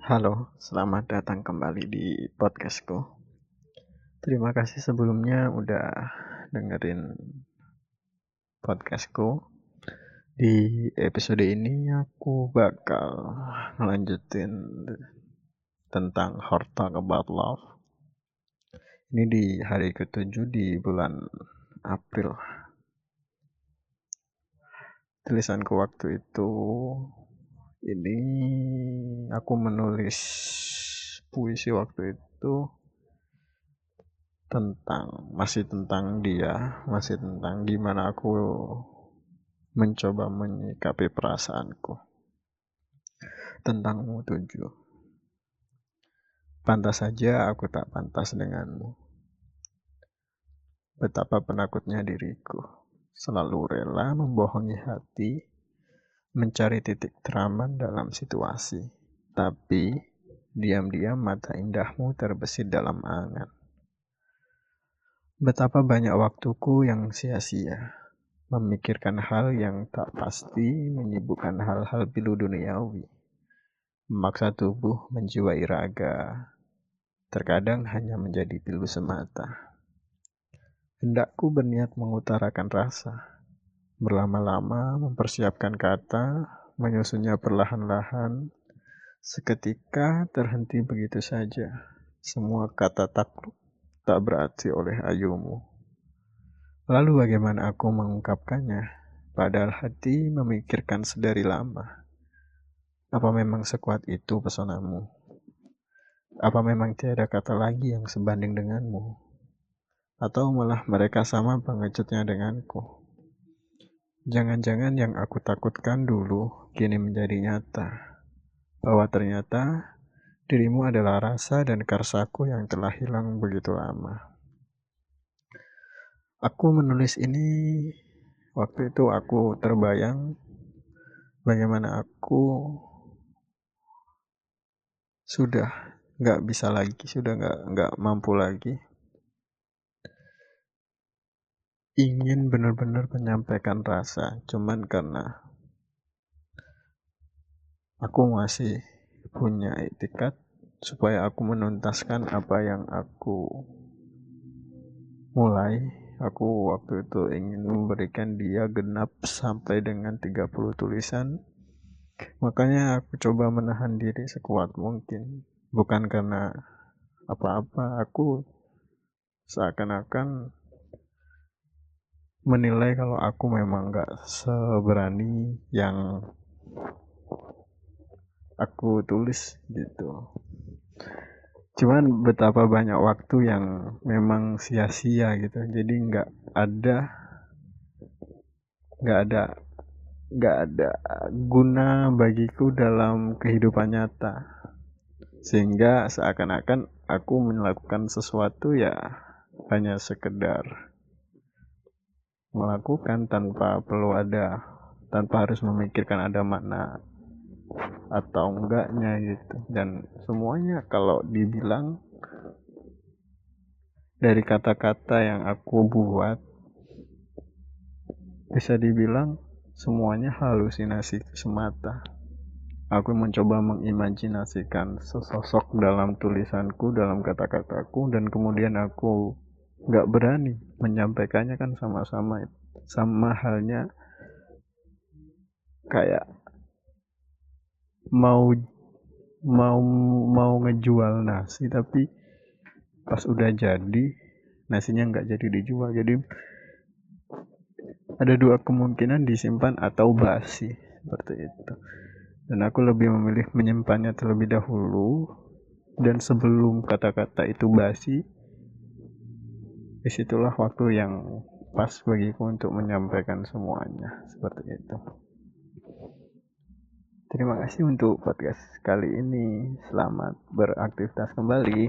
Halo, selamat datang kembali di podcastku. Terima kasih sebelumnya udah dengerin podcastku. Di episode ini aku bakal ngelanjutin tentang Hard Talk About Love. Ini di hari ketujuh di bulan April. Tulisanku waktu itu ini aku menulis puisi waktu itu tentang masih tentang dia, masih tentang gimana aku mencoba menyikapi perasaanku tentangmu tujuh. Pantas saja aku tak pantas denganmu. Betapa penakutnya diriku, selalu rela membohongi hati mencari titik teraman dalam situasi. Tapi, diam-diam mata indahmu terbesit dalam angan. Betapa banyak waktuku yang sia-sia, memikirkan hal yang tak pasti, menyibukkan hal-hal pilu duniawi, memaksa tubuh menjiwai raga, terkadang hanya menjadi pilu semata. Hendakku berniat mengutarakan rasa, Berlama-lama mempersiapkan kata, menyusunnya perlahan-lahan, seketika terhenti begitu saja. Semua kata takluk tak berarti oleh ayumu. Lalu bagaimana aku mengungkapkannya? Padahal hati memikirkan sedari lama. Apa memang sekuat itu pesonamu? Apa memang tiada kata lagi yang sebanding denganmu? Atau malah mereka sama pengecutnya denganku? Jangan-jangan yang aku takutkan dulu kini menjadi nyata. Bahwa ternyata dirimu adalah rasa dan karsaku yang telah hilang begitu lama. Aku menulis ini waktu itu aku terbayang bagaimana aku sudah nggak bisa lagi, sudah nggak nggak mampu lagi ingin benar-benar menyampaikan rasa, cuman karena aku masih punya etikat supaya aku menuntaskan apa yang aku mulai. Aku waktu itu ingin memberikan dia genap sampai dengan 30 tulisan. Makanya aku coba menahan diri sekuat mungkin. Bukan karena apa-apa, aku seakan-akan menilai kalau aku memang gak seberani yang aku tulis gitu. Cuman betapa banyak waktu yang memang sia-sia gitu. Jadi nggak ada nggak ada nggak ada guna bagiku dalam kehidupan nyata. Sehingga seakan-akan aku melakukan sesuatu ya hanya sekedar melakukan tanpa perlu ada tanpa harus memikirkan ada makna atau enggaknya gitu. Dan semuanya kalau dibilang dari kata-kata yang aku buat bisa dibilang semuanya halusinasi semata. Aku mencoba mengimajinasikan sesosok dalam tulisanku dalam kata-kataku dan kemudian aku nggak berani menyampaikannya kan sama-sama sama halnya kayak mau mau mau ngejual nasi tapi pas udah jadi nasinya nggak jadi dijual. Jadi ada dua kemungkinan disimpan atau basi seperti itu. Dan aku lebih memilih menyimpannya terlebih dahulu dan sebelum kata-kata itu basi di situlah waktu yang pas bagiku untuk menyampaikan semuanya seperti itu. Terima kasih untuk podcast kali ini. Selamat beraktivitas kembali